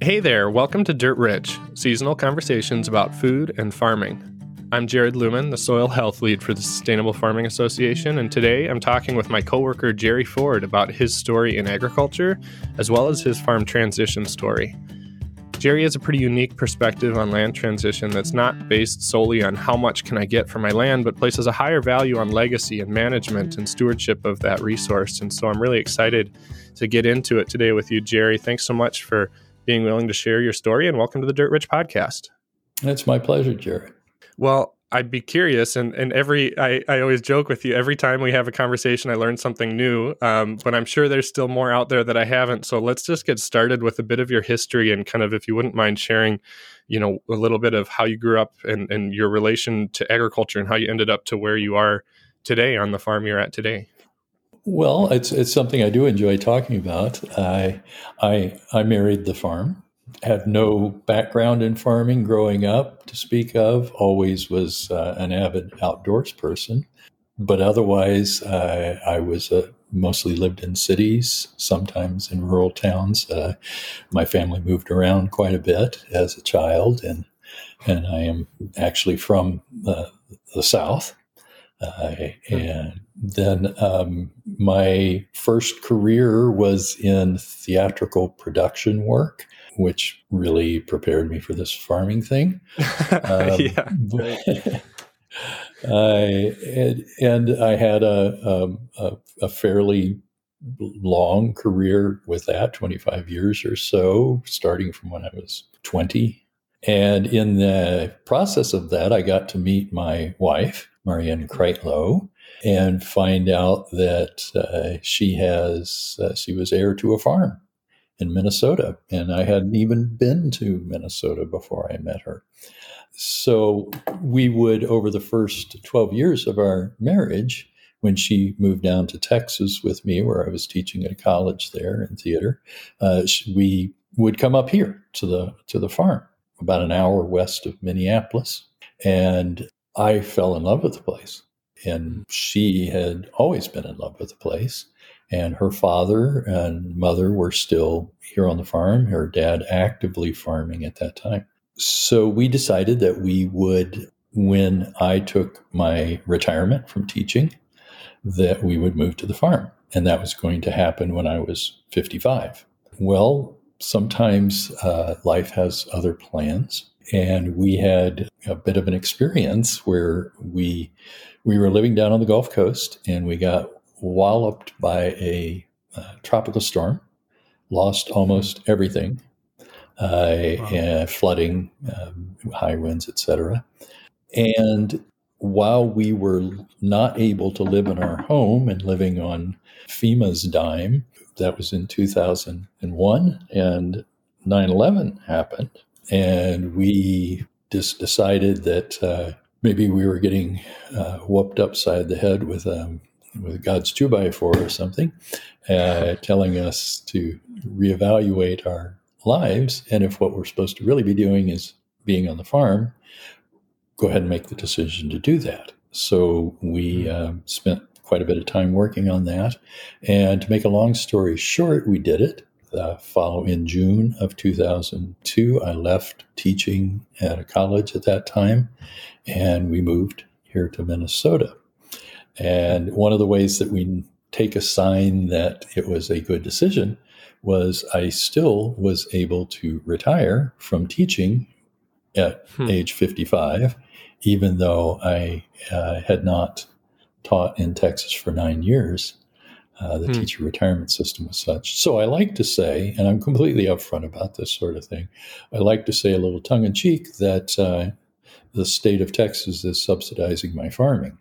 Hey there, welcome to Dirt Rich, seasonal conversations about food and farming. I'm Jared Luhman, the soil health lead for the Sustainable Farming Association, and today I'm talking with my coworker Jerry Ford about his story in agriculture as well as his farm transition story. Jerry has a pretty unique perspective on land transition that's not based solely on how much can I get for my land, but places a higher value on legacy and management and stewardship of that resource. And so I'm really excited to get into it today with you, Jerry. Thanks so much for being willing to share your story, and welcome to the Dirt Rich podcast. It's my pleasure, Jared. Well, I'd be curious, and, and every I, I always joke with you. Every time we have a conversation, I learn something new. Um, but I'm sure there's still more out there that I haven't. So let's just get started with a bit of your history and kind of, if you wouldn't mind sharing, you know, a little bit of how you grew up and, and your relation to agriculture and how you ended up to where you are today on the farm you're at today. Well, it's it's something I do enjoy talking about. I I I married the farm. Had no background in farming growing up to speak of. Always was uh, an avid outdoors person, but otherwise uh, I was a mostly lived in cities, sometimes in rural towns. Uh, my family moved around quite a bit as a child, and and I am actually from the, the South. Uh, and then um, my first career was in theatrical production work, which really prepared me for this farming thing. Um, yeah. I, and, and, I had a, a, a fairly long career with that 25 years or so, starting from when I was 20. And in the process of that, I got to meet my wife, Marianne Kreitlow, and find out that uh, she has uh, she was heir to a farm in Minnesota, and I hadn't even been to Minnesota before I met her. So we would, over the first twelve years of our marriage, when she moved down to Texas with me, where I was teaching at a college there in theater, uh, we would come up here to the to the farm, about an hour west of Minneapolis, and I fell in love with the place. And she had always been in love with the place. And her father and mother were still here on the farm, her dad actively farming at that time. So we decided that we would, when I took my retirement from teaching, that we would move to the farm. And that was going to happen when I was 55. Well, sometimes uh, life has other plans. And we had a bit of an experience where we we were living down on the Gulf Coast and we got walloped by a uh, tropical storm, lost almost everything, uh, wow. flooding, um, high winds, etc. And while we were not able to live in our home and living on FEMA's dime, that was in 2001, and 9 11 happened. And we just decided that uh, maybe we were getting uh, whooped upside the head with um, with God's two by four or something, uh, telling us to reevaluate our lives, and if what we're supposed to really be doing is being on the farm, go ahead and make the decision to do that. So we uh, spent quite a bit of time working on that, and to make a long story short, we did it. Uh, follow in June of 2002, I left teaching at a college at that time and we moved here to Minnesota. And one of the ways that we take a sign that it was a good decision was I still was able to retire from teaching at hmm. age 55, even though I uh, had not taught in Texas for nine years. Uh, the hmm. teacher retirement system was such. So I like to say, and I'm completely upfront about this sort of thing, I like to say a little tongue in cheek that uh, the state of Texas is subsidizing my farming.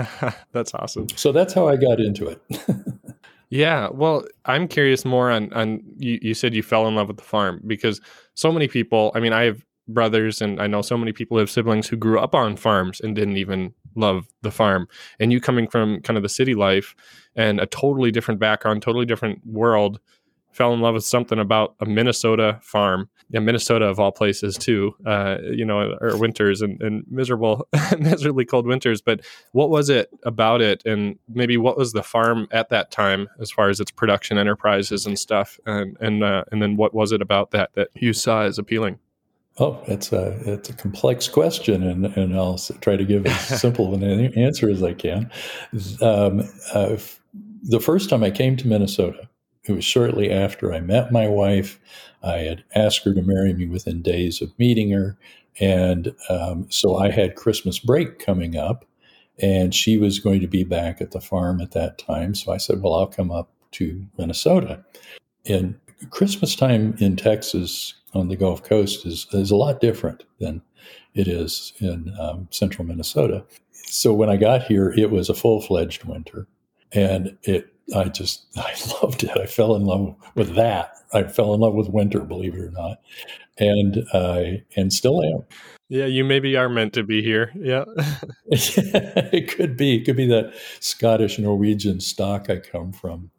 that's awesome. So that's how I got into it. yeah. Well, I'm curious more on, on you, you said you fell in love with the farm because so many people, I mean, I have brothers and I know so many people have siblings who grew up on farms and didn't even love the farm. And you coming from kind of the city life and a totally different background, totally different world, fell in love with something about a Minnesota farm. Yeah, Minnesota of all places too. Uh, you know, or winters and, and miserable, miserably cold winters. But what was it about it, and maybe what was the farm at that time as far as its production enterprises and stuff, and and uh, and then what was it about that that you saw as appealing? Oh, it's a it's a complex question, and, and I'll try to give as simple an answer as I can. Um, uh, the first time I came to Minnesota, it was shortly after I met my wife. I had asked her to marry me within days of meeting her. And um, so I had Christmas break coming up, and she was going to be back at the farm at that time. So I said, Well, I'll come up to Minnesota. And Christmas time in Texas on the Gulf Coast is, is a lot different than it is in um, central Minnesota. So when I got here, it was a full fledged winter. And it I just I loved it. I fell in love with that. I fell in love with winter, believe it or not, and uh, and still am. Yeah, you maybe are meant to be here. Yeah, it could be. It could be that Scottish Norwegian stock I come from.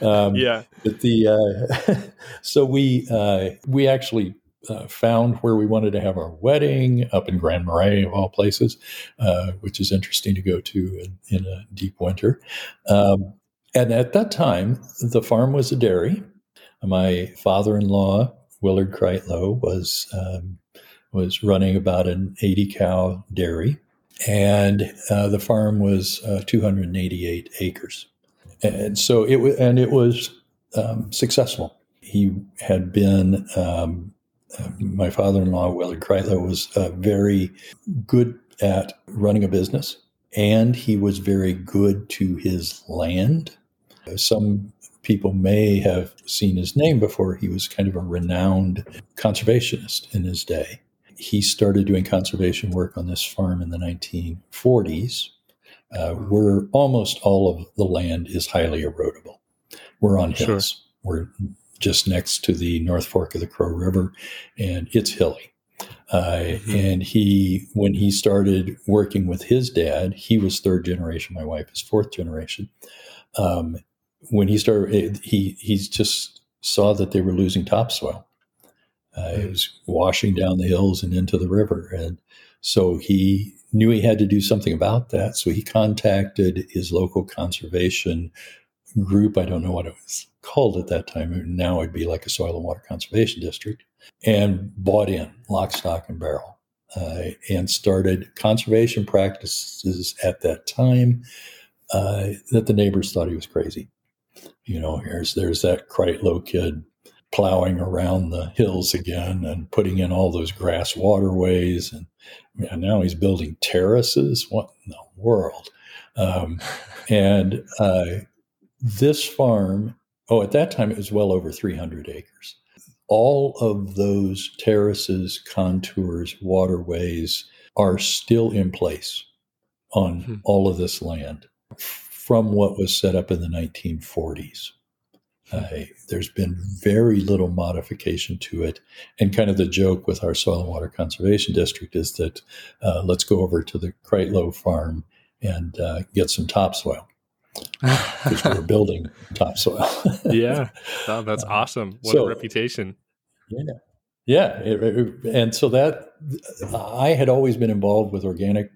Um, yeah, but the uh, so we uh, we actually uh, found where we wanted to have our wedding up in Grand Marais, of all places, uh, which is interesting to go to in, in a deep winter. Um, and at that time, the farm was a dairy. My father-in-law, Willard Kreitlow, was um, was running about an 80 cow dairy, and uh, the farm was uh, 288 acres, and so it was and it was um, successful. He had been um, uh, my father-in-law, Willard Kreitlow, was uh, very good at running a business, and he was very good to his land some people may have seen his name before. He was kind of a renowned conservationist in his day. He started doing conservation work on this farm in the 1940s, uh, where almost all of the land is highly erodible. We're on hills. Sure. We're just next to the North Fork of the Crow River, and it's hilly. Uh, mm-hmm. And he, when he started working with his dad, he was third generation. My wife is fourth generation. Um, when he started, he he just saw that they were losing topsoil. Uh, it was washing down the hills and into the river, and so he knew he had to do something about that. So he contacted his local conservation group. I don't know what it was called at that time. Now it'd be like a soil and water conservation district, and bought in lock, stock, and barrel, uh, and started conservation practices at that time. Uh, that the neighbors thought he was crazy. You know, here's there's that Kreitlow kid plowing around the hills again and putting in all those grass waterways, and, and now he's building terraces. What in the world? Um, and uh, this farm, oh, at that time it was well over 300 acres. All of those terraces, contours, waterways are still in place on hmm. all of this land from what was set up in the 1940s. Uh, there's been very little modification to it. And kind of the joke with our Soil and Water Conservation District is that uh, let's go over to the Kreitlow farm and uh, get some topsoil because we're building topsoil. yeah, oh, that's awesome. What so, a reputation. Yeah. Yeah. It, it, and so that I had always been involved with organic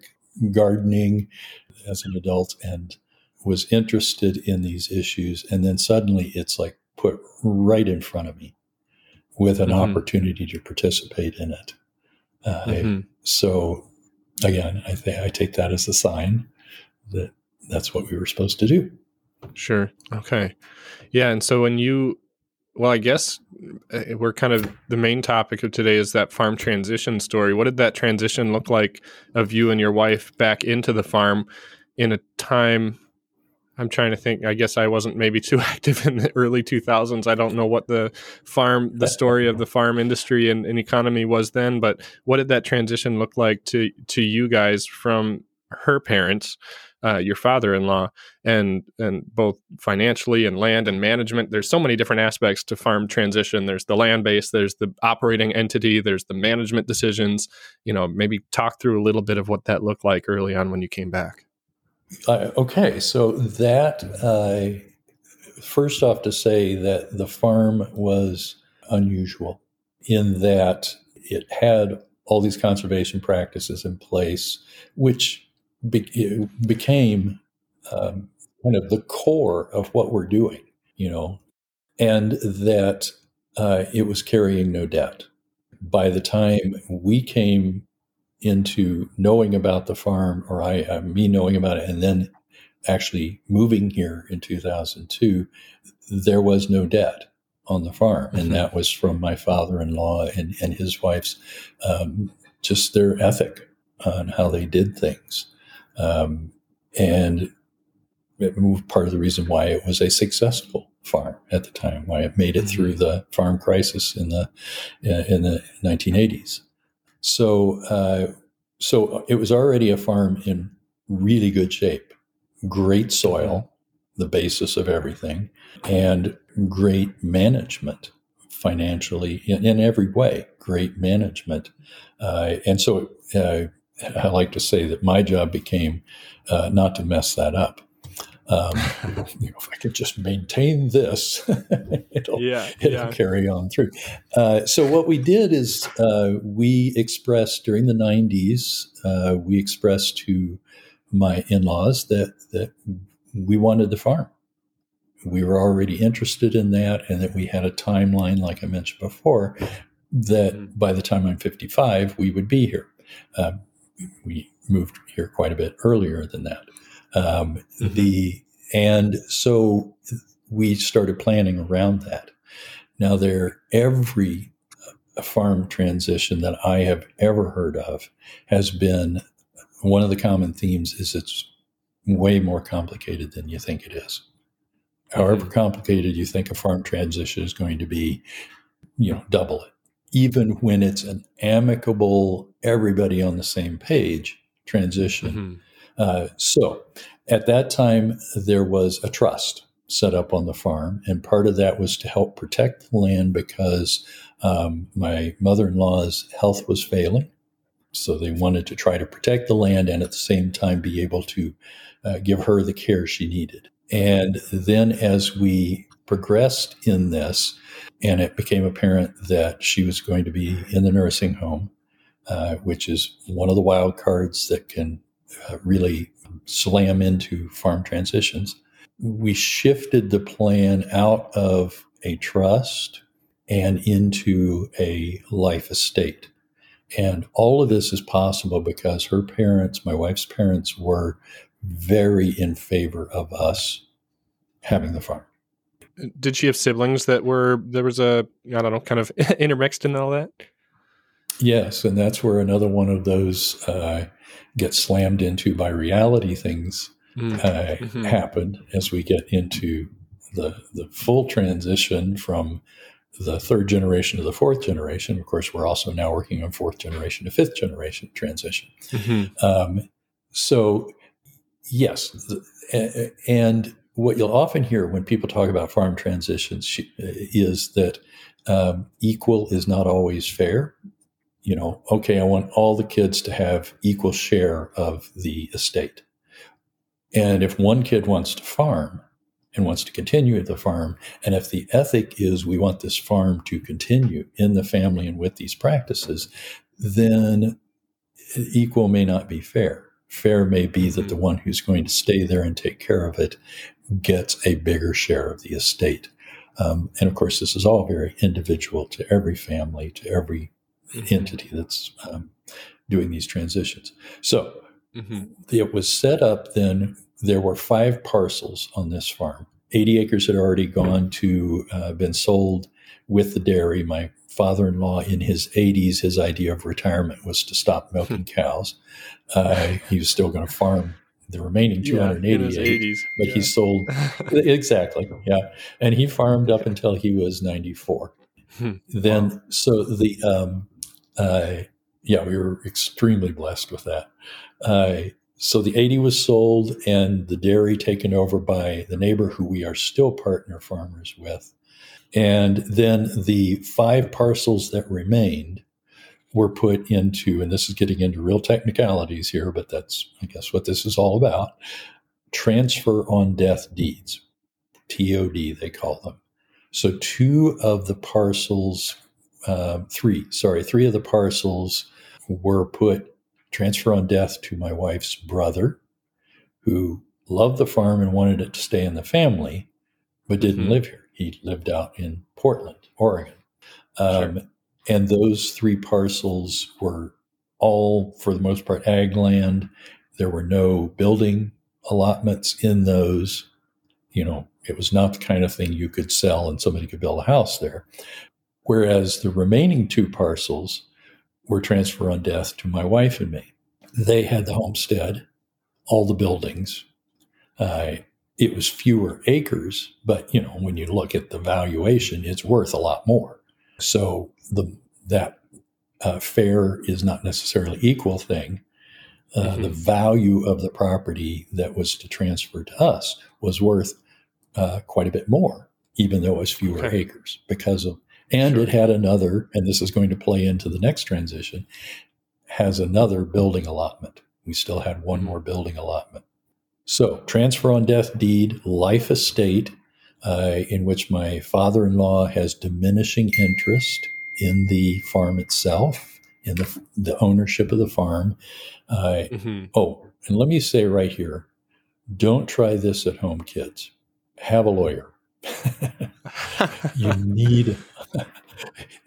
gardening as an adult. And was interested in these issues, and then suddenly it's like put right in front of me with an mm-hmm. opportunity to participate in it. Uh, mm-hmm. So again, I think I take that as a sign that that's what we were supposed to do. Sure. Okay. Yeah. And so when you, well, I guess uh, we're kind of the main topic of today is that farm transition story. What did that transition look like of you and your wife back into the farm in a time I'm trying to think. I guess I wasn't maybe too active in the early 2000s. I don't know what the farm, the story of the farm industry and, and economy was then. But what did that transition look like to to you guys from her parents, uh, your father-in-law, and and both financially and land and management? There's so many different aspects to farm transition. There's the land base. There's the operating entity. There's the management decisions. You know, maybe talk through a little bit of what that looked like early on when you came back. Uh, okay, so that uh, first off to say that the farm was unusual in that it had all these conservation practices in place, which be- became um, kind of the core of what we're doing, you know, and that uh, it was carrying no debt. By the time we came into knowing about the farm, or I, uh, me knowing about it, and then actually moving here in 2002, there was no debt on the farm, and mm-hmm. that was from my father-in-law and, and his wife's um, just their ethic on how they did things, um, and it moved part of the reason why it was a successful farm at the time, why it made it mm-hmm. through the farm crisis in the in the 1980s. So, uh, so it was already a farm in really good shape, great soil, mm-hmm. the basis of everything, and great management financially in, in every way. Great management, uh, and so uh, I like to say that my job became uh, not to mess that up um, you know, if I could just maintain this, it'll, yeah, it'll yeah. carry on through. Uh, so what we did is uh, we expressed during the 90s, uh, we expressed to my in-laws that, that we wanted the farm. We were already interested in that and that we had a timeline, like I mentioned before, that mm-hmm. by the time I'm 55, we would be here. Um, we moved here quite a bit earlier than that. Um, mm-hmm. The and so we started planning around that. Now, there every uh, farm transition that I have ever heard of has been one of the common themes is it's way more complicated than you think it is. However mm-hmm. complicated you think a farm transition is going to be, you know, double it. Even when it's an amicable, everybody on the same page transition. Uh, so at that time, there was a trust set up on the farm, and part of that was to help protect the land because um, my mother in law's health was failing. So they wanted to try to protect the land and at the same time be able to uh, give her the care she needed. And then as we progressed in this, and it became apparent that she was going to be in the nursing home, uh, which is one of the wild cards that can Uh, really slam into farm transitions. We shifted the plan out of a trust and into a life estate. And all of this is possible because her parents, my wife's parents, were very in favor of us having the farm. Did she have siblings that were, there was a, I don't know, kind of intermixed in all that? Yes. And that's where another one of those uh, get slammed into by reality things mm. uh, mm-hmm. happen as we get into the the full transition from the third generation to the fourth generation. Of course, we're also now working on fourth generation to fifth generation transition. Mm-hmm. Um, so, yes, and what you'll often hear when people talk about farm transitions is that um, equal is not always fair you know, okay, I want all the kids to have equal share of the estate. And if one kid wants to farm and wants to continue at the farm, and if the ethic is we want this farm to continue in the family and with these practices, then equal may not be fair. Fair may be that the mm-hmm. one who's going to stay there and take care of it gets a bigger share of the estate. Um, and of course, this is all very individual to every family, to every. Entity that's um, doing these transitions. So mm-hmm. it was set up then, there were five parcels on this farm. 80 acres had already gone to, uh, been sold with the dairy. My father in law, in his 80s, his idea of retirement was to stop milking cows. Uh, he was still going to farm the remaining 288, yeah, but yeah. he sold exactly, yeah, and he farmed up until he was 94. Hmm. Then, wow. so the um, uh, yeah, we were extremely blessed with that. Uh, so the 80 was sold and the dairy taken over by the neighbor who we are still partner farmers with. And then the five parcels that remained were put into, and this is getting into real technicalities here, but that's, I guess, what this is all about transfer on death deeds. TOD, they call them. So two of the parcels, uh, three, sorry, three of the parcels were put transfer on death to my wife's brother, who loved the farm and wanted it to stay in the family, but didn't mm-hmm. live here. He lived out in Portland, Oregon. Um, sure. And those three parcels were all, for the most part, ag land. There were no building allotments in those. You know, it was not the kind of thing you could sell and somebody could build a house there. Whereas the remaining two parcels were transferred on death to my wife and me. They had the homestead, all the buildings. Uh, it was fewer acres, but you know when you look at the valuation, it's worth a lot more. So the that uh, fair is not necessarily equal thing. Uh, mm-hmm. The value of the property that was to transfer to us was worth uh, quite a bit more, even though it was fewer okay. acres because of, and sure. it had another, and this is going to play into the next transition, has another building allotment. We still had one mm-hmm. more building allotment. So, transfer on death deed, life estate, uh, in which my father in law has diminishing interest in the farm itself, in the, the ownership of the farm. Uh, mm-hmm. Oh, and let me say right here don't try this at home, kids. Have a lawyer. you need,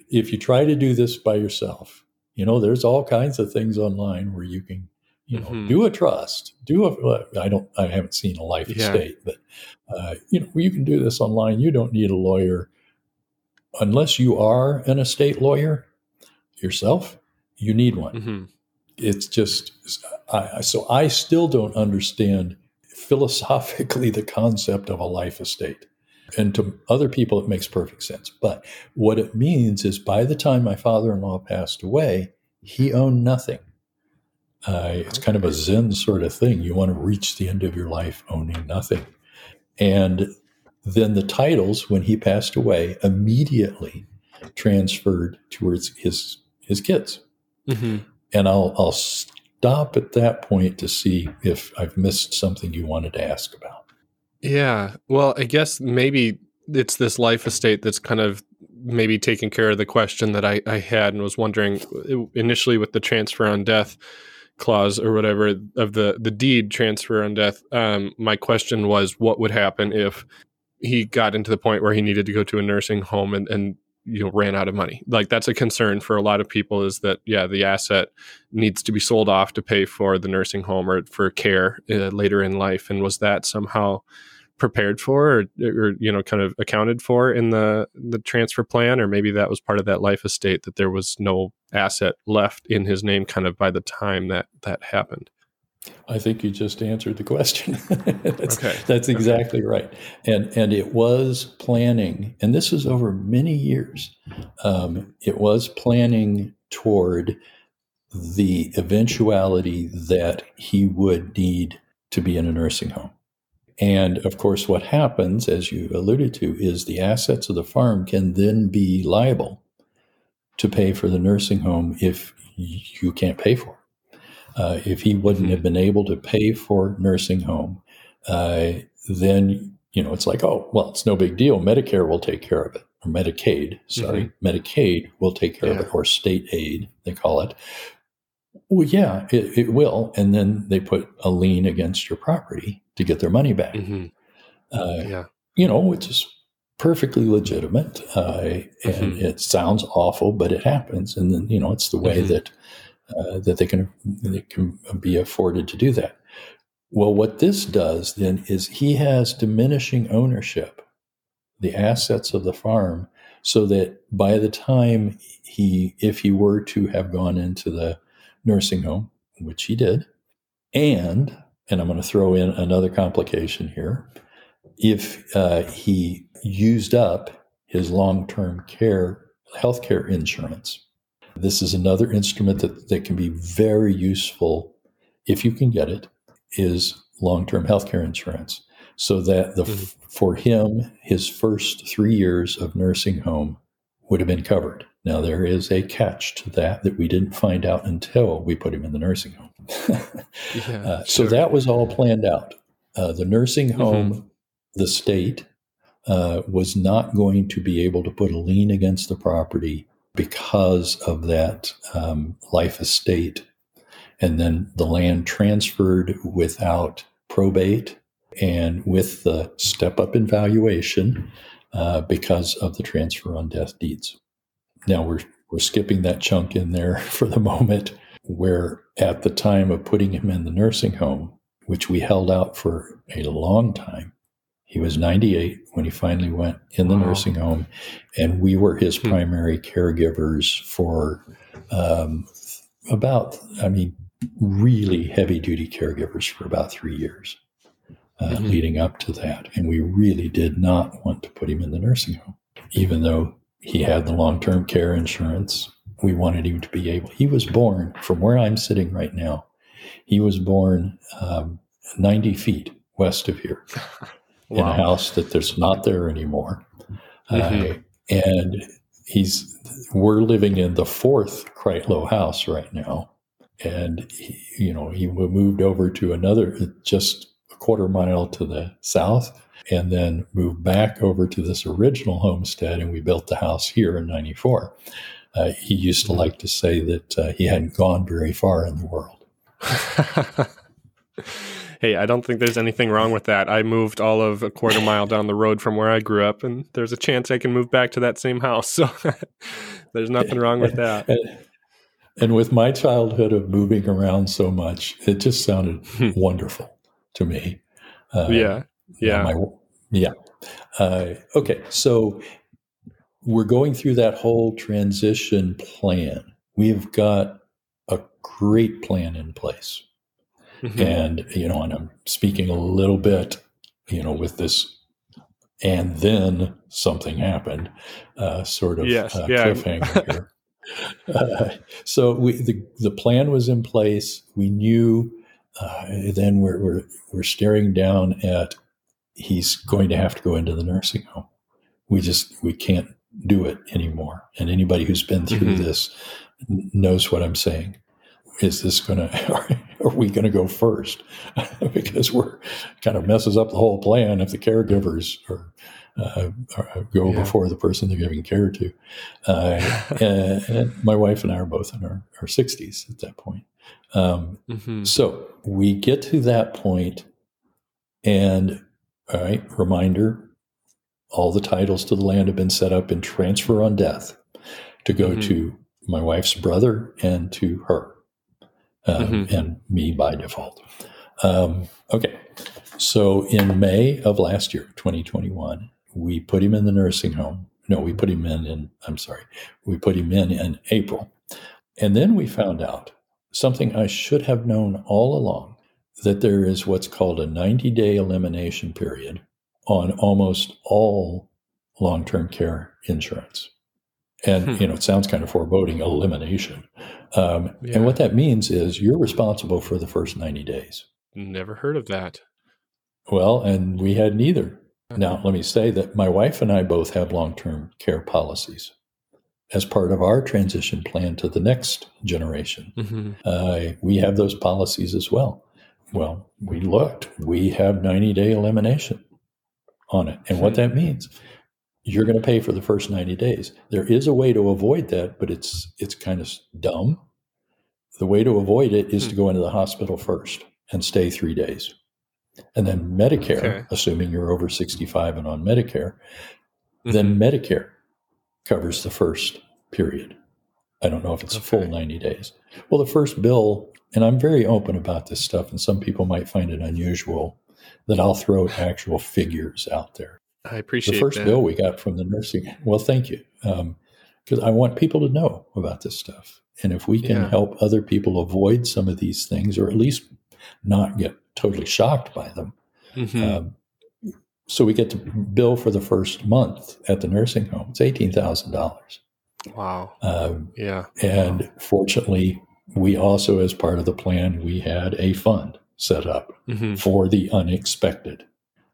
if you try to do this by yourself, you know, there's all kinds of things online where you can you know, mm-hmm. do a trust, do a. I don't, I haven't seen a life yeah. estate, but uh, you know, you can do this online. You don't need a lawyer unless you are an estate lawyer yourself. You need one. Mm-hmm. It's just, I, so I still don't understand philosophically the concept of a life estate. And to other people, it makes perfect sense. But what it means is by the time my father in law passed away, he owned nothing. Uh, it's kind of a Zen sort of thing. You want to reach the end of your life owning nothing. And then the titles, when he passed away, immediately transferred towards his his kids. Mm-hmm. And I'll I'll stop at that point to see if I've missed something you wanted to ask about. Yeah. Well, I guess maybe it's this life estate that's kind of maybe taking care of the question that I, I had and was wondering initially with the transfer on death clause or whatever of the the deed transfer on death um, my question was what would happen if he got into the point where he needed to go to a nursing home and, and you know ran out of money. Like that's a concern for a lot of people is that yeah the asset needs to be sold off to pay for the nursing home or for care uh, later in life. And was that somehow prepared for or, or, you know kind of accounted for in the the transfer plan? Or maybe that was part of that life estate that there was no asset left in his name kind of by the time that that happened I think you just answered the question. that's, okay. that's exactly okay. right. And and it was planning, and this is over many years. Um, it was planning toward the eventuality that he would need to be in a nursing home. And of course, what happens, as you alluded to, is the assets of the farm can then be liable to pay for the nursing home if you can't pay for it. Uh, if he wouldn't mm-hmm. have been able to pay for nursing home, uh, then you know it's like, oh well, it's no big deal. Medicare will take care of it, or Medicaid. Sorry, mm-hmm. Medicaid will take care yeah. of it, or state aid they call it. Well, yeah, it, it, will. And then they put a lien against your property to get their money back. Mm-hmm. Uh, yeah. You know, which is perfectly legitimate. Uh, and mm-hmm. it sounds awful, but it happens. And then, you know, it's the way mm-hmm. that uh, that they can they can be afforded to do that. Well, what this does then is he has diminishing ownership, the assets of the farm, so that by the time he, if he were to have gone into the nursing home, which he did. And, and I'm going to throw in another complication here. If uh, he used up his long term care healthcare insurance, this is another instrument that, that can be very useful if you can get it, is long term healthcare insurance. So that the, mm-hmm. for him, his first three years of nursing home would have been covered. Now, there is a catch to that that we didn't find out until we put him in the nursing home. yeah, uh, so that was all planned out. Uh, the nursing mm-hmm. home, mm-hmm. the state, uh, was not going to be able to put a lien against the property because of that um, life estate. And then the land transferred without probate and with the step up in valuation uh, because of the transfer on death deeds. Now we're, we're skipping that chunk in there for the moment, where at the time of putting him in the nursing home, which we held out for a long time, he was 98 when he finally went in the wow. nursing home, and we were his hmm. primary caregivers for um, about, I mean, really heavy duty caregivers for about three years uh, mm-hmm. leading up to that. And we really did not want to put him in the nursing home, even though he had the long term care insurance. We wanted him to be able, he was born from where I'm sitting right now. He was born um, 90 feet west of here wow. in a house that there's not there anymore. Mm-hmm. Uh, and he's, we're living in the fourth Kreitlow house right now. And, he, you know, he moved over to another, just a quarter mile to the south and then moved back over to this original homestead and we built the house here in 94 uh, he used to like to say that uh, he hadn't gone very far in the world hey i don't think there's anything wrong with that i moved all of a quarter mile down the road from where i grew up and there's a chance i can move back to that same house so there's nothing wrong with that and, with my childhood of moving around so much it just sounded wonderful to me. Uh, yeah. Yeah. My, yeah. Uh, okay. So we're going through that whole transition plan. We've got a great plan in place. Mm-hmm. And, you know, and I'm speaking a little bit, you know, with this and then something happened, uh, sort of yes, uh, yeah. cliffhanger here. Uh, so we, the, the plan was in place. We knew uh, then we're, we're, we're staring down at he's going to have to go into the nursing home. We just we can't do it anymore. And anybody who's been through mm-hmm. this knows what I'm saying. Is this going to are we going to go first? because we're kind of messes up the whole plan if the caregivers are, uh, are go yeah. before the person they're giving care to. Uh, and, and, my wife and I are both in our, our 60s at that point. Um, mm-hmm. So we get to that point, and all right, reminder all the titles to the land have been set up in transfer on death to go mm-hmm. to my wife's brother and to her, um, mm-hmm. and me by default. Um, okay, so in May of last year, 2021, we put him in the nursing home. No, we put him in in, I'm sorry, we put him in in April. And then we found out something I should have known all along that there is what's called a 90 day elimination period on almost all long term care insurance. And, hmm. you know, it sounds kind of foreboding elimination. Um, yeah. And what that means is you're responsible for the first 90 days. Never heard of that. Well, and we had neither. Now, let me say that my wife and I both have long term care policies as part of our transition plan to the next generation. Mm-hmm. Uh, we have those policies as well. Well, we looked, we have 90 day elimination on it. And what that means, you're going to pay for the first 90 days. There is a way to avoid that, but it's it's kind of dumb. The way to avoid it is to go into the hospital first and stay three days. And then Medicare, okay. assuming you're over 65 and on Medicare, mm-hmm. then Medicare covers the first period. I don't know if it's okay. a full 90 days. Well, the first bill, and I'm very open about this stuff, and some people might find it unusual that I'll throw actual figures out there. I appreciate the first that. bill we got from the nursing. Well, thank you, because um, I want people to know about this stuff, and if we can yeah. help other people avoid some of these things, or at least not get totally shocked by them, mm-hmm. um, so we get to bill for the first month at the nursing home. It's eighteen thousand dollars. Wow. Um, yeah. And fortunately, we also, as part of the plan, we had a fund set up mm-hmm. for the unexpected.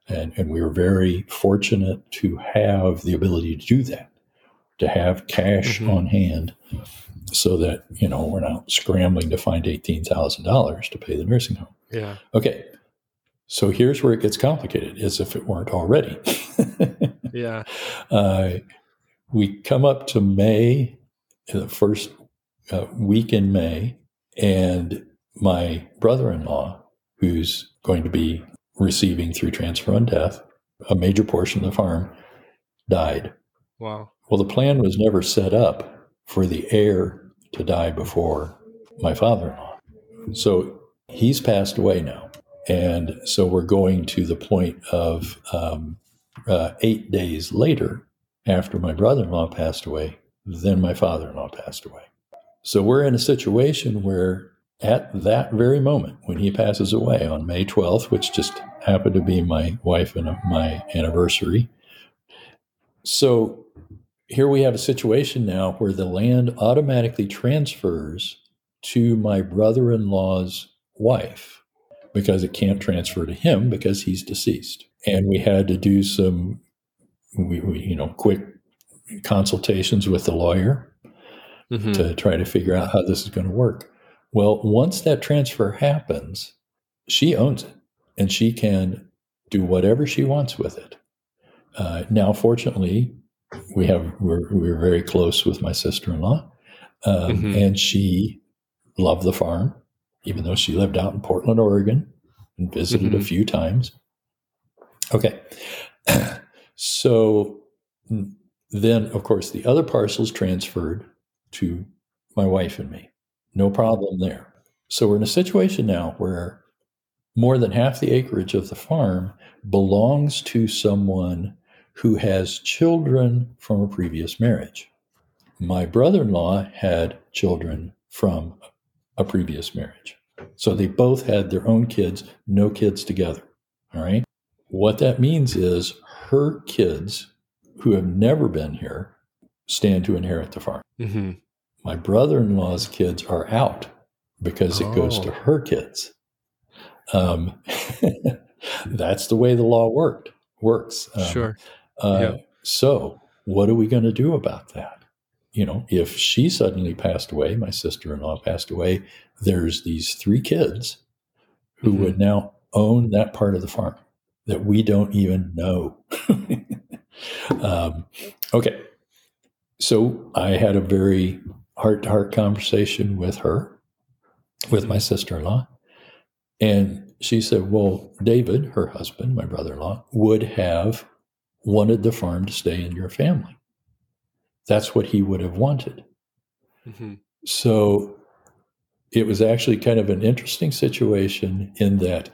And, and we were very fortunate to have the ability to do that, to have cash mm-hmm. on hand so that, you know, we're not scrambling to find $18,000 to pay the nursing home. Yeah. Okay. So here's where it gets complicated, as if it weren't already. yeah. Uh, we come up to May, the first uh, week in May, and my brother in law, who's going to be receiving through transfer on death a major portion of the farm, died. Wow. Well, the plan was never set up for the heir to die before my father in law. So he's passed away now. And so we're going to the point of um, uh, eight days later, after my brother in law passed away, then my father in law passed away. So we're in a situation where at that very moment when he passes away on May 12th, which just happened to be my wife and my anniversary. So here we have a situation now where the land automatically transfers to my brother in law's wife because it can't transfer to him because he's deceased. And we had to do some, we, we you know, quick consultations with the lawyer mm-hmm. to try to figure out how this is going to work. Well, once that transfer happens, she owns it and she can do whatever she wants with it. Uh, now, fortunately, we have we're, we're very close with my sister-in-law, um, mm-hmm. and she loved the farm, even though she lived out in Portland, Oregon, and visited mm-hmm. a few times. Okay, so then of course the other parcels transferred to my wife and me. No problem there. So we're in a situation now where more than half the acreage of the farm belongs to someone who has children from a previous marriage. My brother in law had children from a previous marriage. So they both had their own kids, no kids together. All right. What that means is her kids who have never been here stand to inherit the farm. Mm-hmm. My brother in law's kids are out because it oh. goes to oh. her kids. Um, that's the way the law worked works. Um, sure. Uh, yeah. So, what are we going to do about that? You know, if she suddenly passed away, my sister in law passed away, there's these three kids who mm-hmm. would now own that part of the farm that we don't even know. um, okay. So, I had a very heart to heart conversation with her, with my sister in law. And she said, Well, David, her husband, my brother in law, would have wanted the farm to stay in your family. That's what he would have wanted. Mm-hmm. So it was actually kind of an interesting situation in that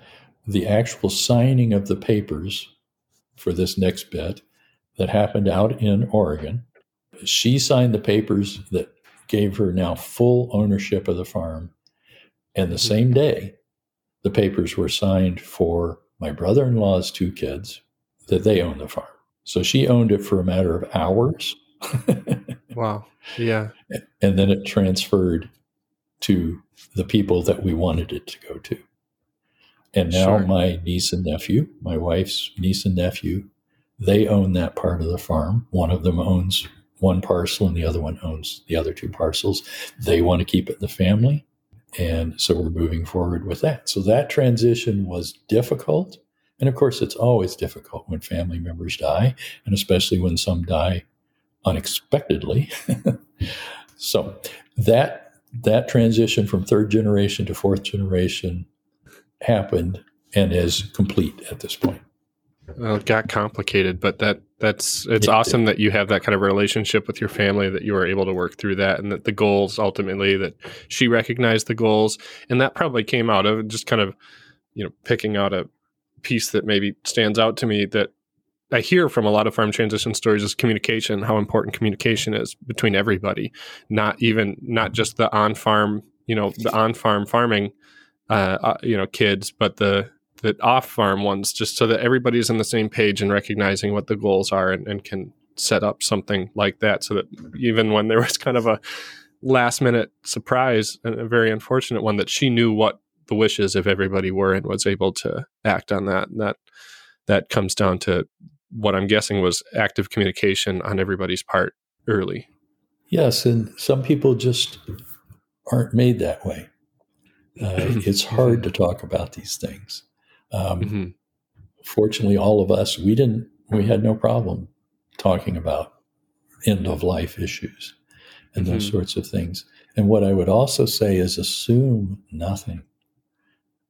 the actual signing of the papers for this next bit that happened out in Oregon, she signed the papers that gave her now full ownership of the farm. And the same day, the papers were signed for my brother in law's two kids that they own the farm. So she owned it for a matter of hours. wow. Yeah. And then it transferred to the people that we wanted it to go to. And now sure. my niece and nephew, my wife's niece and nephew, they own that part of the farm. One of them owns one parcel and the other one owns the other two parcels. They want to keep it in the family. And so we're moving forward with that. So that transition was difficult. And of course, it's always difficult when family members die, and especially when some die unexpectedly. so that that transition from third generation to fourth generation happened and is complete at this point. Well, it got complicated, but that that's it's it awesome that you have that kind of relationship with your family that you were able to work through that and that the goals ultimately that she recognized the goals. And that probably came out of just kind of you know picking out a piece that maybe stands out to me that I hear from a lot of farm transition stories is communication, how important communication is between everybody, not even not just the on farm, you know, the on farm farming, uh, uh, you know, kids, but the the off farm ones, just so that everybody's on the same page and recognizing what the goals are and, and can set up something like that, so that even when there was kind of a last minute surprise and a very unfortunate one, that she knew what the wishes of everybody were and was able to act on that. And that that comes down to what I'm guessing was active communication on everybody's part early. Yes, and some people just aren't made that way. Uh, it's hard to talk about these things. Um, mm-hmm. Fortunately, all of us we didn't we had no problem talking about end of life issues and mm-hmm. those sorts of things. And what I would also say is assume nothing.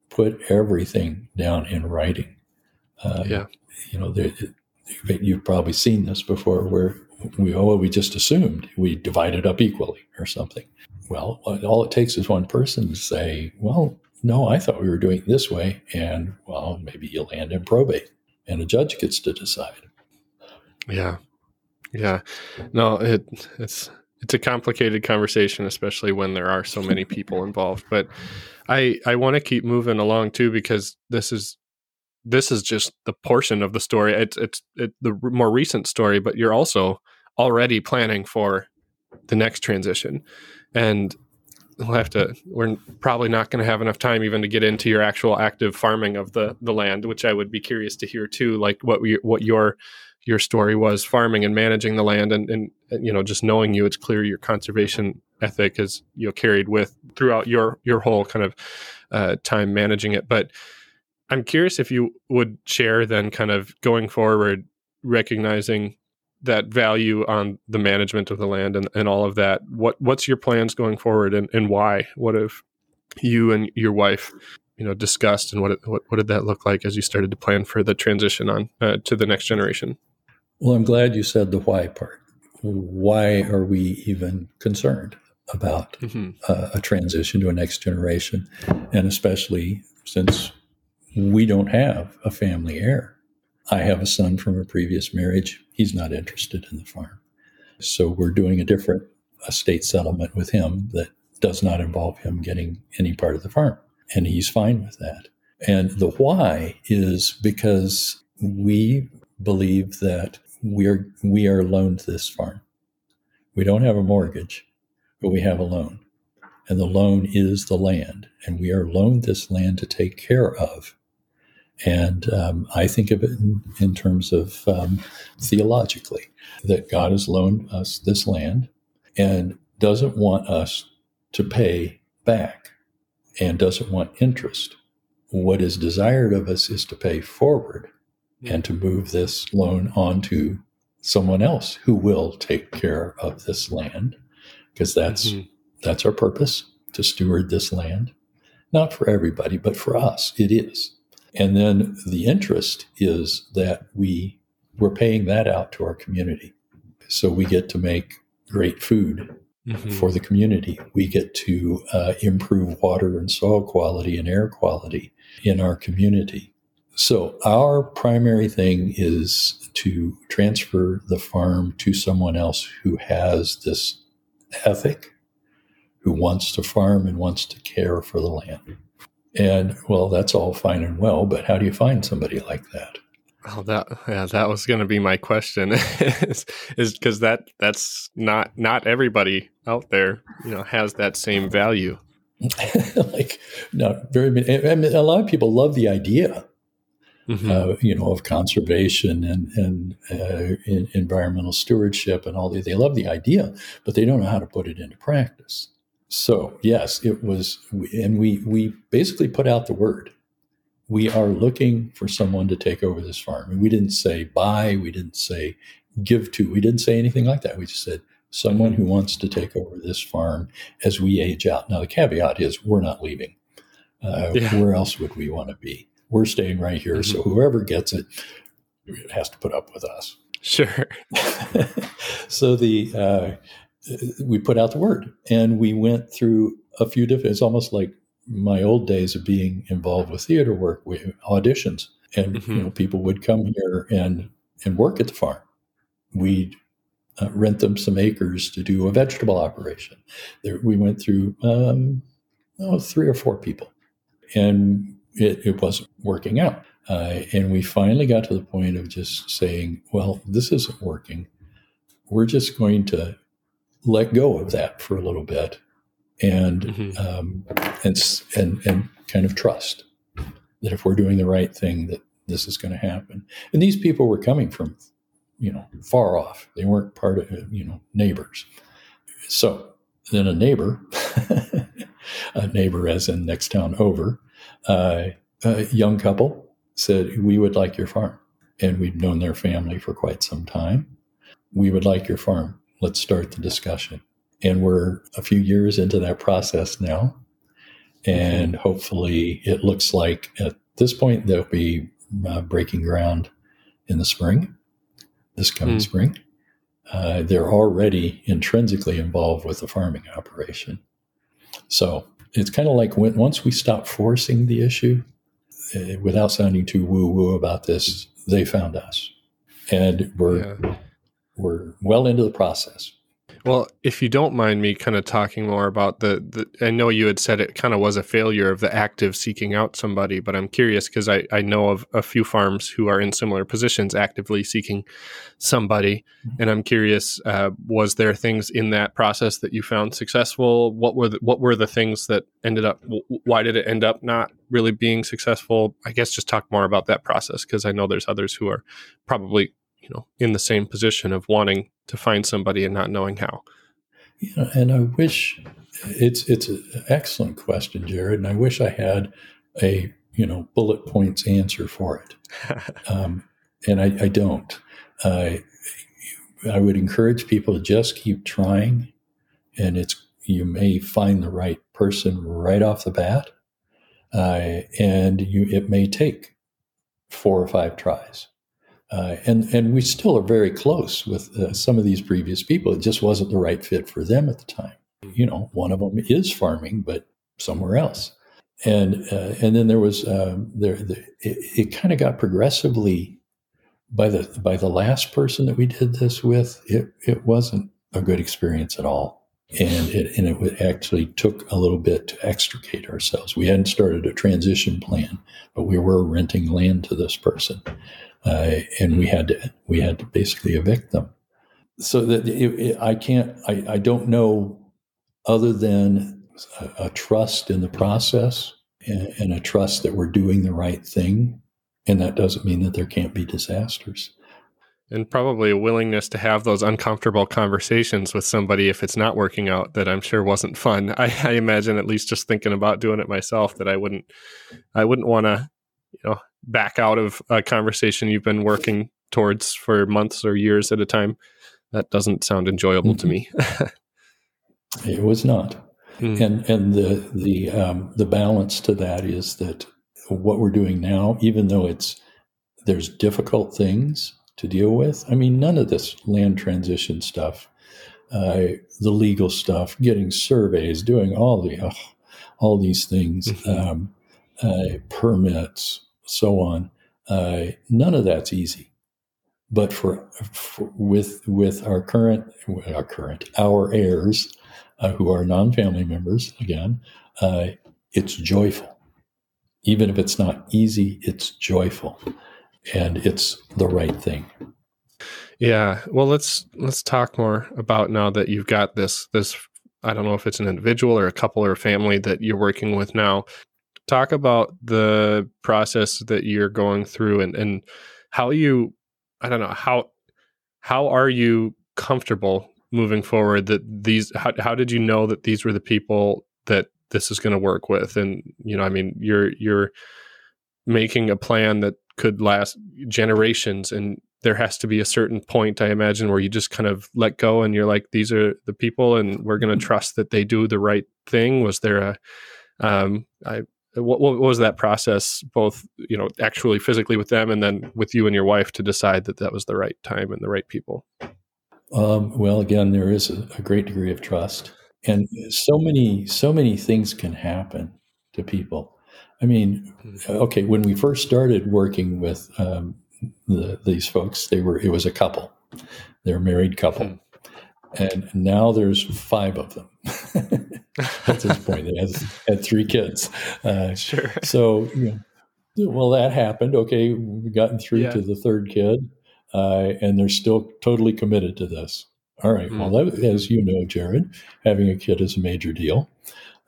Put everything down in writing. Um, yeah. You know, there, you've probably seen this before where we, oh, we just assumed we divided up equally or something. Well, all it takes is one person to say, well, no, I thought we were doing it this way. And well, maybe you land in probate and a judge gets to decide. Yeah. Yeah. No, it, it's, it's a complicated conversation, especially when there are so many people involved. But I I want to keep moving along too because this is this is just the portion of the story. It's it's it, the more recent story, but you're also already planning for the next transition, and we'll have to. We're probably not going to have enough time even to get into your actual active farming of the the land, which I would be curious to hear too. Like what we what your your story was farming and managing the land and, and you know just knowing you it's clear your conservation ethic is you know carried with throughout your your whole kind of uh, time managing it but i'm curious if you would share then kind of going forward recognizing that value on the management of the land and, and all of that what what's your plans going forward and, and why what have you and your wife you know discussed and what, what what did that look like as you started to plan for the transition on uh, to the next generation well, I'm glad you said the why part. Why are we even concerned about mm-hmm. uh, a transition to a next generation? And especially since we don't have a family heir. I have a son from a previous marriage. He's not interested in the farm. So we're doing a different estate settlement with him that does not involve him getting any part of the farm. And he's fine with that. And the why is because we believe that we are we are loaned this farm. We don't have a mortgage, but we have a loan, and the loan is the land, and we are loaned this land to take care of. And um, I think of it in, in terms of um, theologically that God has loaned us this land and doesn't want us to pay back and doesn't want interest. What is desired of us is to pay forward and to move this loan on to someone else who will take care of this land because that's mm-hmm. that's our purpose to steward this land not for everybody but for us it is and then the interest is that we we're paying that out to our community so we get to make great food mm-hmm. for the community we get to uh, improve water and soil quality and air quality in our community so, our primary thing is to transfer the farm to someone else who has this ethic, who wants to farm and wants to care for the land. And well, that's all fine and well, but how do you find somebody like that? Oh, that yeah, that was going to be my question. is because that that's not not everybody out there, you know, has that same value. like, not very many. I mean, a lot of people love the idea mm-hmm. uh, you know, of conservation and and uh, in, environmental stewardship and all that. They love the idea, but they don't know how to put it into practice. So yes, it was, and we we basically put out the word. We are looking for someone to take over this farm, and we didn't say buy, we didn't say give to, we didn't say anything like that. We just said someone who wants to take over this farm as we age out. Now the caveat is we're not leaving. Uh, yeah. Where else would we want to be? we're staying right here. Mm-hmm. So whoever gets it has to put up with us. Sure. so the uh, we put out the word, and we went through a few different. It's almost like my old days of being involved with theater work, with auditions, and mm-hmm. you know people would come here and and work at the farm. We'd uh, rent them some acres to do a vegetable operation. There, we went through um, oh, three or four people, and it, it wasn't working out. Uh, and we finally got to the point of just saying, well, this isn't working. We're just going to let go of that for a little bit and, mm-hmm. um, and, and, and kind of trust that if we're doing the right thing, that this is going to happen. And these people were coming from, you know, far off. They weren't part of, you know, neighbors. So then a neighbor, a neighbor as in next town over, uh, a young couple said, We would like your farm. And we'd known their family for quite some time. we would like your farm. Let's start the discussion. And we're a few years into that process now. And hopefully, it looks like at this point, they'll be uh, breaking ground in the spring, this coming mm. spring. Uh, they're already intrinsically involved with the farming operation. So it's kind of like when, once we stop forcing the issue, uh, without sounding too woo woo about this, they found us, and we're yeah. We're well into the process. Well, if you don't mind me kind of talking more about the, the I know you had said it kind of was a failure of the active seeking out somebody, but I'm curious because I, I know of a few farms who are in similar positions actively seeking somebody. Mm-hmm. And I'm curious, uh, was there things in that process that you found successful? What were the, what were the things that ended up, why did it end up not really being successful? I guess just talk more about that process because I know there's others who are probably you know in the same position of wanting to find somebody and not knowing how. Yeah and i wish it's it's an excellent question jared and i wish i had a you know bullet points answer for it. Um, and I, I don't. I i would encourage people to just keep trying and it's you may find the right person right off the bat. Uh, and you it may take four or five tries uh, and and we still are very close with uh, some of these previous people. It just wasn't the right fit for them at the time. You know, one of them is farming, but somewhere else. And uh, and then there was um, there the, it, it kind of got progressively by the by the last person that we did this with. It it wasn't a good experience at all, and it and it actually took a little bit to extricate ourselves. We hadn't started a transition plan, but we were renting land to this person uh, and we had to we had to basically evict them. So that it, it, I can't I, I don't know other than a, a trust in the process and, and, a trust that we're doing the right thing, and that doesn't mean that there can't be disasters. And probably a willingness to have those uncomfortable conversations with somebody if it's not working out that I'm sure wasn't fun. I, I imagine at least just thinking about doing it myself that I wouldn't I wouldn't want to you know back out of a conversation you've been working towards for months or years at a time. That doesn't sound enjoyable mm-hmm. to me. it was not, mm. and and the the um, the balance to that is that what we're doing now, even though it's there's difficult things to deal with. I mean, none of this land transition stuff, uh, the legal stuff, getting surveys, doing all the oh, all these things, mm-hmm. um, uh, permits, so on. Uh, none of that's easy. But for, for, with with our current our current our heirs, uh, who are non-family members, again, uh, it's joyful. Even if it's not easy, it's joyful, and it's the right thing. Yeah. Well, let's let's talk more about now that you've got this this I don't know if it's an individual or a couple or a family that you're working with now talk about the process that you're going through and, and how you i don't know how how are you comfortable moving forward that these how, how did you know that these were the people that this is going to work with and you know i mean you're you're making a plan that could last generations and there has to be a certain point i imagine where you just kind of let go and you're like these are the people and we're going to mm-hmm. trust that they do the right thing was there a um, I, what, what, was that process both you know actually physically with them and then with you and your wife to decide that that was the right time and the right people? Um, well again there is a, a, great degree of trust. And so many so many things can happen to people. I mean hmm. okay when we first started working with um, the, these folks they were it was a couple. They're a married couple. Hmm and now there's five of them at this point. They had, had three kids. Uh, sure. So, you know, well, that happened. Okay, we've gotten through yeah. to the third kid, uh, and they're still totally committed to this. All right. Mm. Well, that, as you know, Jared, having a kid is a major deal.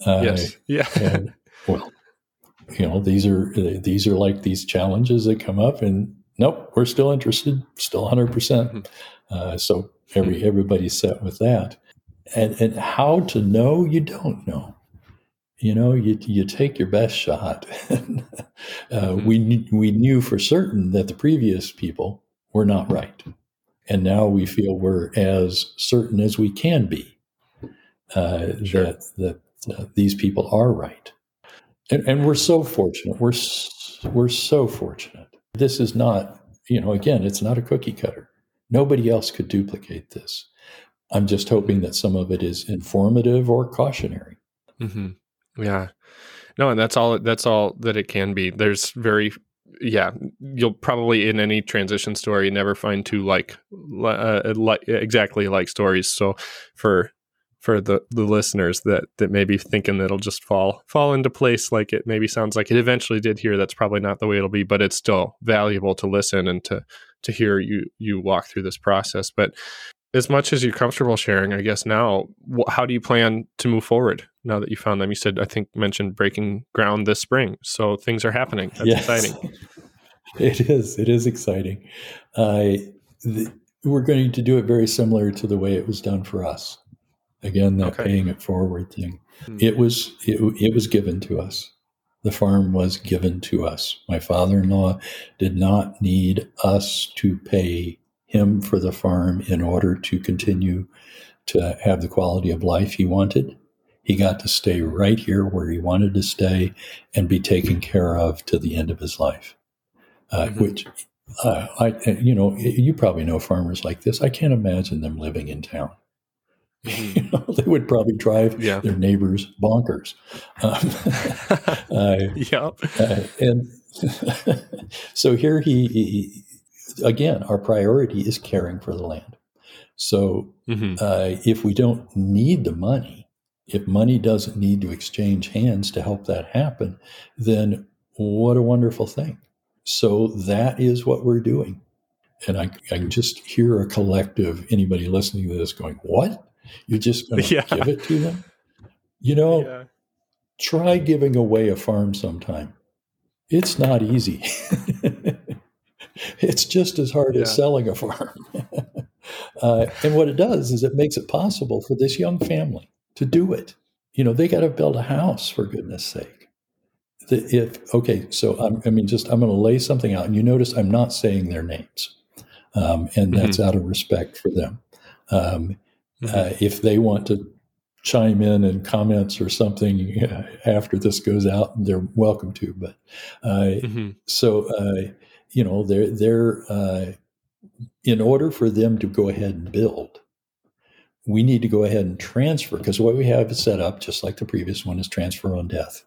Uh, yes. Yeah. and, well, you know, these are these are like these challenges that come up, and nope, we're still interested, still 100. percent mm-hmm. uh, So every everybody's set with that and and how to know you don't know you know you you take your best shot uh, mm-hmm. we we knew for certain that the previous people were not right And now we feel we're as certain as we can be uh, sure. that, that uh, these people are right. And, and we're so fortunate. We're, we're so fortunate. This is not, you know, again, it's not a cookie cutter. Nobody else could duplicate this. I'm just hoping that some of it is informative or cautionary. Mm-hmm. Yeah. No, and that's all. That's all that it can be. There's very, yeah. You'll probably in any transition story never find two like, uh, like exactly like stories. So, for for the the listeners that that may be thinking that it'll just fall fall into place like it maybe sounds like it eventually did here, that's probably not the way it'll be. But it's still valuable to listen and to to hear you you walk through this process. But as much as you're comfortable sharing, I guess now, wh- how do you plan to move forward now that you found them? You said, I think, mentioned breaking ground this spring. So things are happening. That's yes. exciting. it is. It is exciting. Uh, the, we're going to do it very similar to the way it was done for us. Again, that okay. paying it forward thing. Hmm. It was it, it was given to us. The farm was given to us. My father-in-law did not need us to pay him for the farm in order to continue to have the quality of life he wanted. He got to stay right here where he wanted to stay and be taken care of to the end of his life. Uh, mm-hmm. Which, uh, I, you know, you probably know farmers like this. I can't imagine them living in town. Mm-hmm. You know, they would probably drive yeah. their neighbors bonkers. Um, uh, yep. Uh, and so here he, he, again, our priority is caring for the land. So mm-hmm. uh, if we don't need the money, if money doesn't need to exchange hands to help that happen, then what a wonderful thing. So that is what we're doing. And I, I can just hear a collective, anybody listening to this going, What? You're just going to yeah. give it to them? You know, yeah. try giving away a farm sometime. It's not easy. it's just as hard yeah. as selling a farm. uh, and what it does is it makes it possible for this young family to do it. You know, they got to build a house for goodness sake. The, if okay, so I'm, i mean, just I'm going to lay something out, and you notice I'm not saying their names, um, and that's mm-hmm. out of respect for them. Um, mm-hmm. uh, if they want to chime in and comments or something after this goes out, they're welcome to. But uh, mm-hmm. so uh, you know, they're they're uh, in order for them to go ahead and build, we need to go ahead and transfer because what we have is set up, just like the previous one, is transfer on death.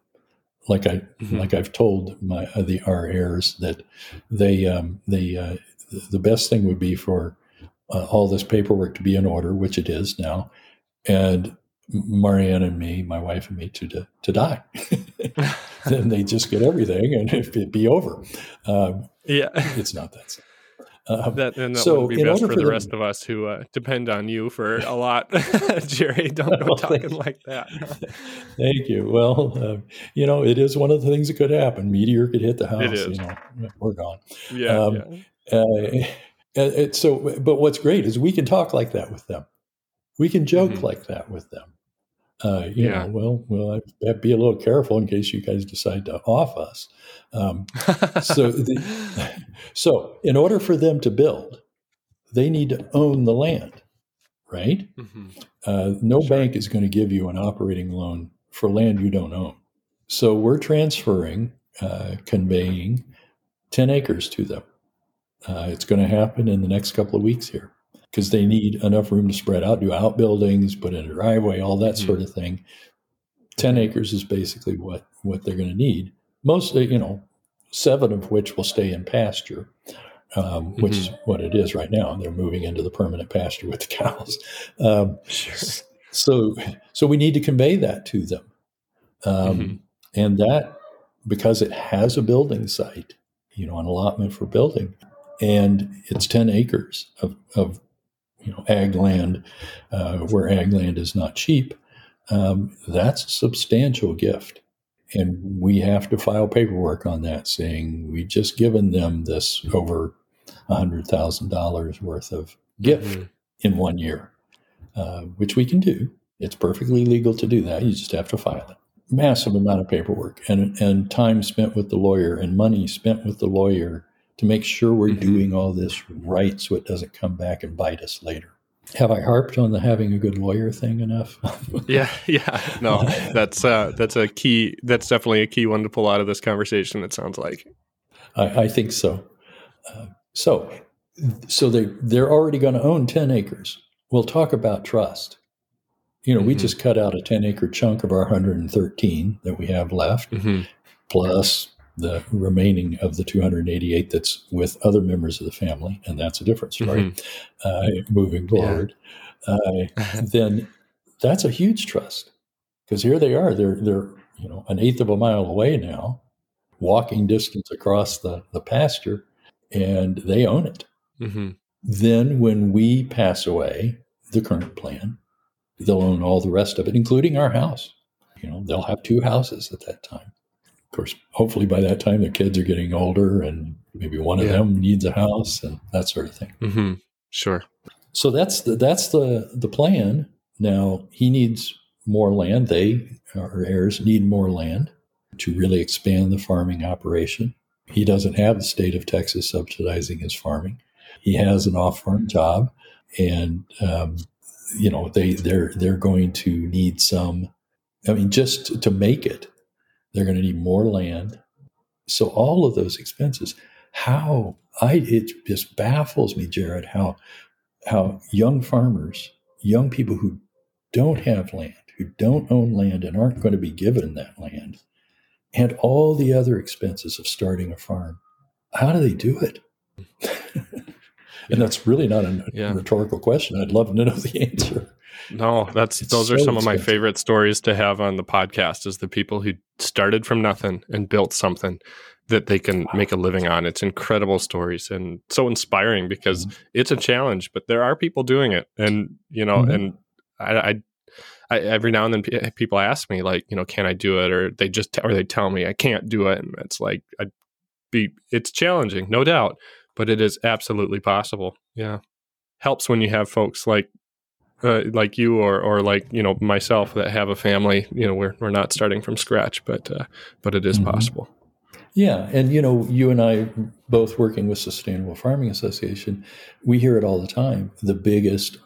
Like I mm-hmm. like I've told my uh, the our heirs that they um, they uh, the best thing would be for uh, all this paperwork to be in order, which it is now, and Marianne and me, my wife and me, to to, to die. then they just get everything and it'd be over. Um, yeah, it's not that simple. Um, that and that so would be best for, for the them, rest of us who uh, depend on you for a lot, Jerry. Don't go talking like that. thank you. Well, uh, you know, it is one of the things that could happen. Meteor could hit the house. It is. You know, we're gone. Yeah. Um, yeah. Uh, so, but what's great is we can talk like that with them. We can joke mm-hmm. like that with them uh, you yeah. know, well, well, I be a little careful in case you guys decide to off us. Um, so, the, so in order for them to build, they need to own the land, right? Mm-hmm. Uh, no sure. bank is going to give you an operating loan for land you don't own. So we're transferring, uh, conveying 10 acres to them. Uh, it's going to happen in the next couple of weeks here because they need enough room to spread out, do outbuildings, put in a driveway, all that mm-hmm. sort of thing. 10 acres is basically what, what they're going to need. Mostly, you know, seven of which will stay in pasture, um, which mm-hmm. is what it is right now. They're moving into the permanent pasture with the cows. Um, sure. So, so we need to convey that to them. Um, mm-hmm. And that, because it has a building site, you know, an allotment for building, and it's 10 acres of, of you know ag land uh, where ag land is not cheap, um, that's a substantial gift. And we have to file paperwork on that saying we've just given them this over $100,000 worth of gift mm-hmm. in one year, uh, which we can do. It's perfectly legal to do that. You just have to file it. Massive amount of paperwork and, and time spent with the lawyer and money spent with the lawyer to make sure we're mm-hmm. doing all this right so it doesn't come back and bite us later. Have I harped on the having a good lawyer thing enough? yeah, yeah. No, that's uh, that's a key. That's definitely a key one to pull out of this conversation. It sounds like. I, I think so. Uh, so, so they they're already going to own ten acres. We'll talk about trust. You know, mm-hmm. we just cut out a ten acre chunk of our 113 that we have left, mm-hmm. plus the remaining of the 288 that's with other members of the family, and that's a different story. Mm-hmm. Uh, moving forward, yeah. uh, then that's a huge trust because here they are. They're they're you know an eighth of a mile away now, walking distance across the the pasture, and they own it. Mm-hmm. Then when we pass away, the current plan, they'll own all the rest of it, including our house. You know, they'll have two houses at that time course, hopefully by that time the kids are getting older and maybe one of yeah. them needs a house and that sort of thing. Mm-hmm. Sure. So that's the, that's the, the plan. Now he needs more land. They, our heirs, need more land to really expand the farming operation. He doesn't have the state of Texas subsidizing his farming. He has an off-farm job, and um, you know they they're they're going to need some. I mean, just to make it, they're going to need more land. So all of those expenses, how I it just baffles me, Jared, how how young farmers, young people who don't have land, who don't own land and aren't going to be given that land, and all the other expenses of starting a farm, how do they do it? and that's really not a yeah. rhetorical question. I'd love to know the answer. No, that's it's those so are some expensive. of my favorite stories to have on the podcast is the people who started from nothing and built something that they can wow. make a living on. It's incredible stories and so inspiring because mm-hmm. it's a challenge, but there are people doing it. And, you know, mm-hmm. and I, I, I, every now and then p- people ask me like, you know, can I do it? Or they just, t- or they tell me I can't do it. And it's like, I'd be, it's challenging, no doubt, but it is absolutely possible. Yeah. Helps when you have folks like uh, like you or or like you know myself that have a family you know we're we're not starting from scratch but uh, but it is mm-hmm. possible yeah and you know you and i both working with sustainable farming association we hear it all the time the biggest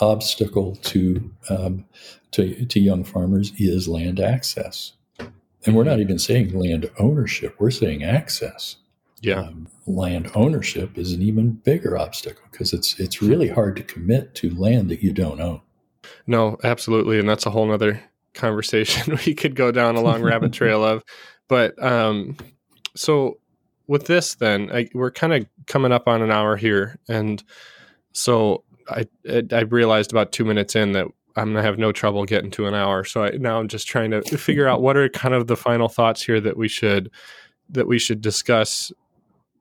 obstacle to um, to, to young farmers is land access and we're not mm-hmm. even saying land ownership we're saying access yeah. Um, land ownership is an even bigger obstacle because it's it's really hard to commit to land that you don't own. No, absolutely, and that's a whole other conversation we could go down a long rabbit trail of. But um, so with this, then I, we're kind of coming up on an hour here, and so I I realized about two minutes in that I'm gonna have no trouble getting to an hour. So I, now I'm just trying to figure out what are kind of the final thoughts here that we should that we should discuss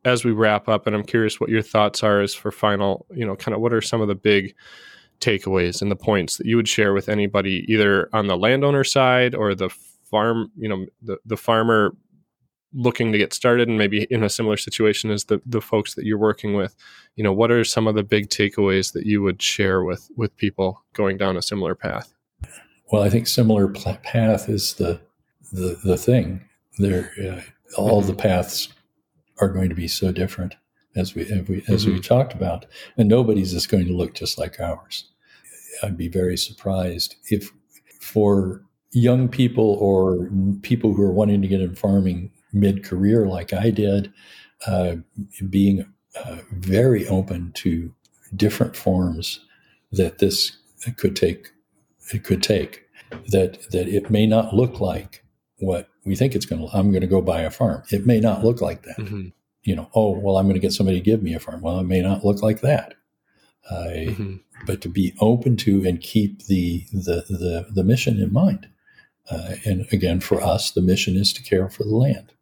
as we wrap up, and I'm curious what your thoughts are as for final, you know, kind of what are some of the big takeaways and the points that you would share with anybody, either on the landowner side or the farm, you know, the, the farmer looking to get started and maybe in a similar situation as the, the folks that you're working with? You know what are some of the big takeaways that you would share with with people going down a similar path? Well i think similar path is the the, the thing. There uh, all the paths are going to be so different as we as we, as mm-hmm. we talked about, and nobody's is going to look just like ours. I'd be very surprised if for young people or people who are wanting to get in farming mid career like I did, uh, being uh, very open to different forms that this could take. It could take that that it may not look like what we think it's going to. I'm going to go buy a farm. It may not look like that. Mm-hmm. You know, oh well, I'm going to get somebody to give me a farm. Well, it may not look like that. Uh, mm-hmm. But to be open to and keep the the the, the mission in mind. Uh, and again, for us, the mission is to care for the land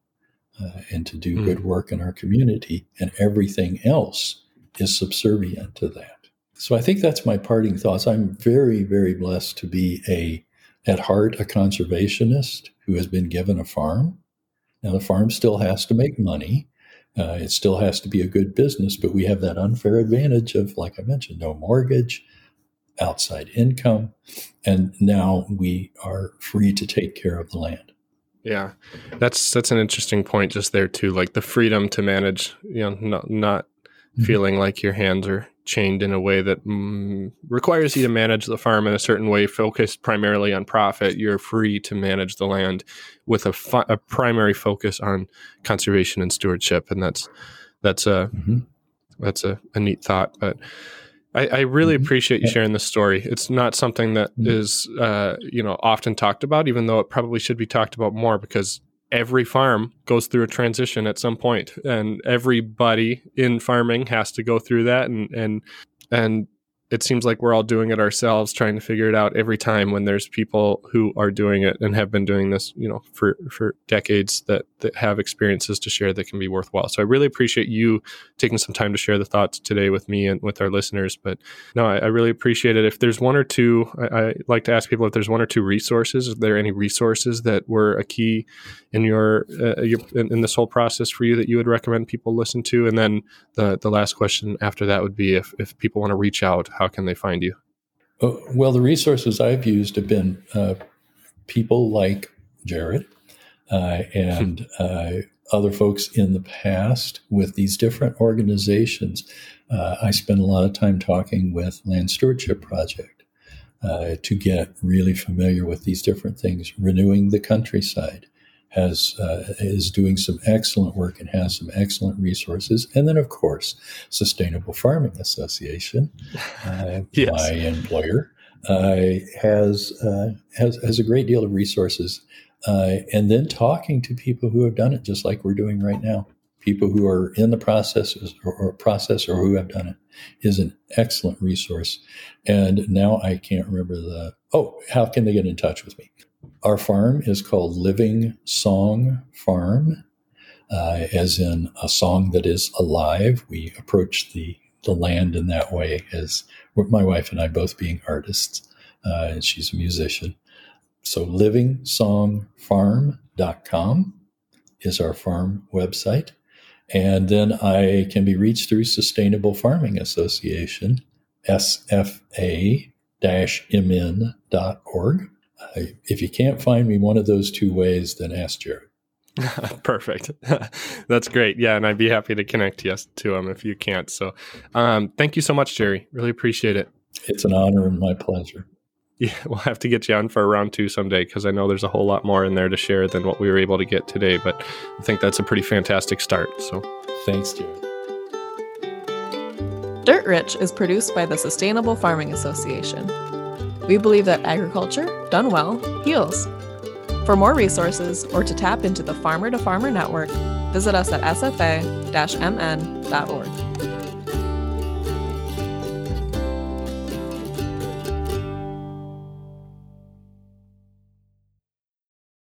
uh, and to do mm-hmm. good work in our community, and everything else is subservient to that. So I think that's my parting thoughts. I'm very, very blessed to be a at heart a conservationist who has been given a farm. Now, the farm still has to make money. Uh, it still has to be a good business, but we have that unfair advantage of, like I mentioned, no mortgage, outside income, and now we are free to take care of the land. Yeah, that's that's an interesting point just there too. Like the freedom to manage, you know, not not mm-hmm. feeling like your hands are chained in a way that mm, requires you to manage the farm in a certain way, focused primarily on profit. You're free to manage the land with a, fu- a primary focus on conservation and stewardship, and that's that's a mm-hmm. that's a, a neat thought, but. I, I really mm-hmm. appreciate you sharing this story. It's not something that mm-hmm. is, uh, you know, often talked about, even though it probably should be talked about more because every farm goes through a transition at some point, and everybody in farming has to go through that, and and and it seems like we're all doing it ourselves, trying to figure it out every time when there's people who are doing it and have been doing this, you know, for, for decades that, that have experiences to share that can be worthwhile. So I really appreciate you taking some time to share the thoughts today with me and with our listeners. But no, I, I really appreciate it. If there's one or two, I, I, like to ask people if there's one or two resources, are there any resources that were a key in your, uh, your in, in this whole process for you that you would recommend people listen to? And then the, the last question after that would be if, if people want to reach out, how can they find you? Oh, well, the resources I've used have been uh, people like Jared uh, and uh, other folks in the past with these different organizations. Uh, I spend a lot of time talking with Land Stewardship Project uh, to get really familiar with these different things, renewing the countryside, has uh, is doing some excellent work and has some excellent resources. And then, of course, Sustainable Farming Association, uh, yes. my employer, uh, has, uh, has has a great deal of resources. Uh, and then talking to people who have done it, just like we're doing right now, people who are in the process or, or process or who have done it, is an excellent resource. And now I can't remember the oh, how can they get in touch with me? Our farm is called Living Song Farm, uh, as in a song that is alive. We approach the, the land in that way, as my wife and I both being artists, uh, and she's a musician. So, livingsongfarm.com is our farm website. And then I can be reached through Sustainable Farming Association, sfa mn.org if you can't find me one of those two ways, then ask Jared. Perfect. That's great. Yeah, and I'd be happy to connect yes to him if you can't. So, um, thank you so much, Jerry. Really appreciate it. It's an honor and my pleasure. Yeah, we'll have to get you on for a round two someday because I know there's a whole lot more in there to share than what we were able to get today. But I think that's a pretty fantastic start. So, thanks, Jerry. Dirt Rich is produced by the Sustainable Farming Association. We believe that agriculture, done well, heals. For more resources or to tap into the Farmer to Farmer Network, visit us at sfa mn.org.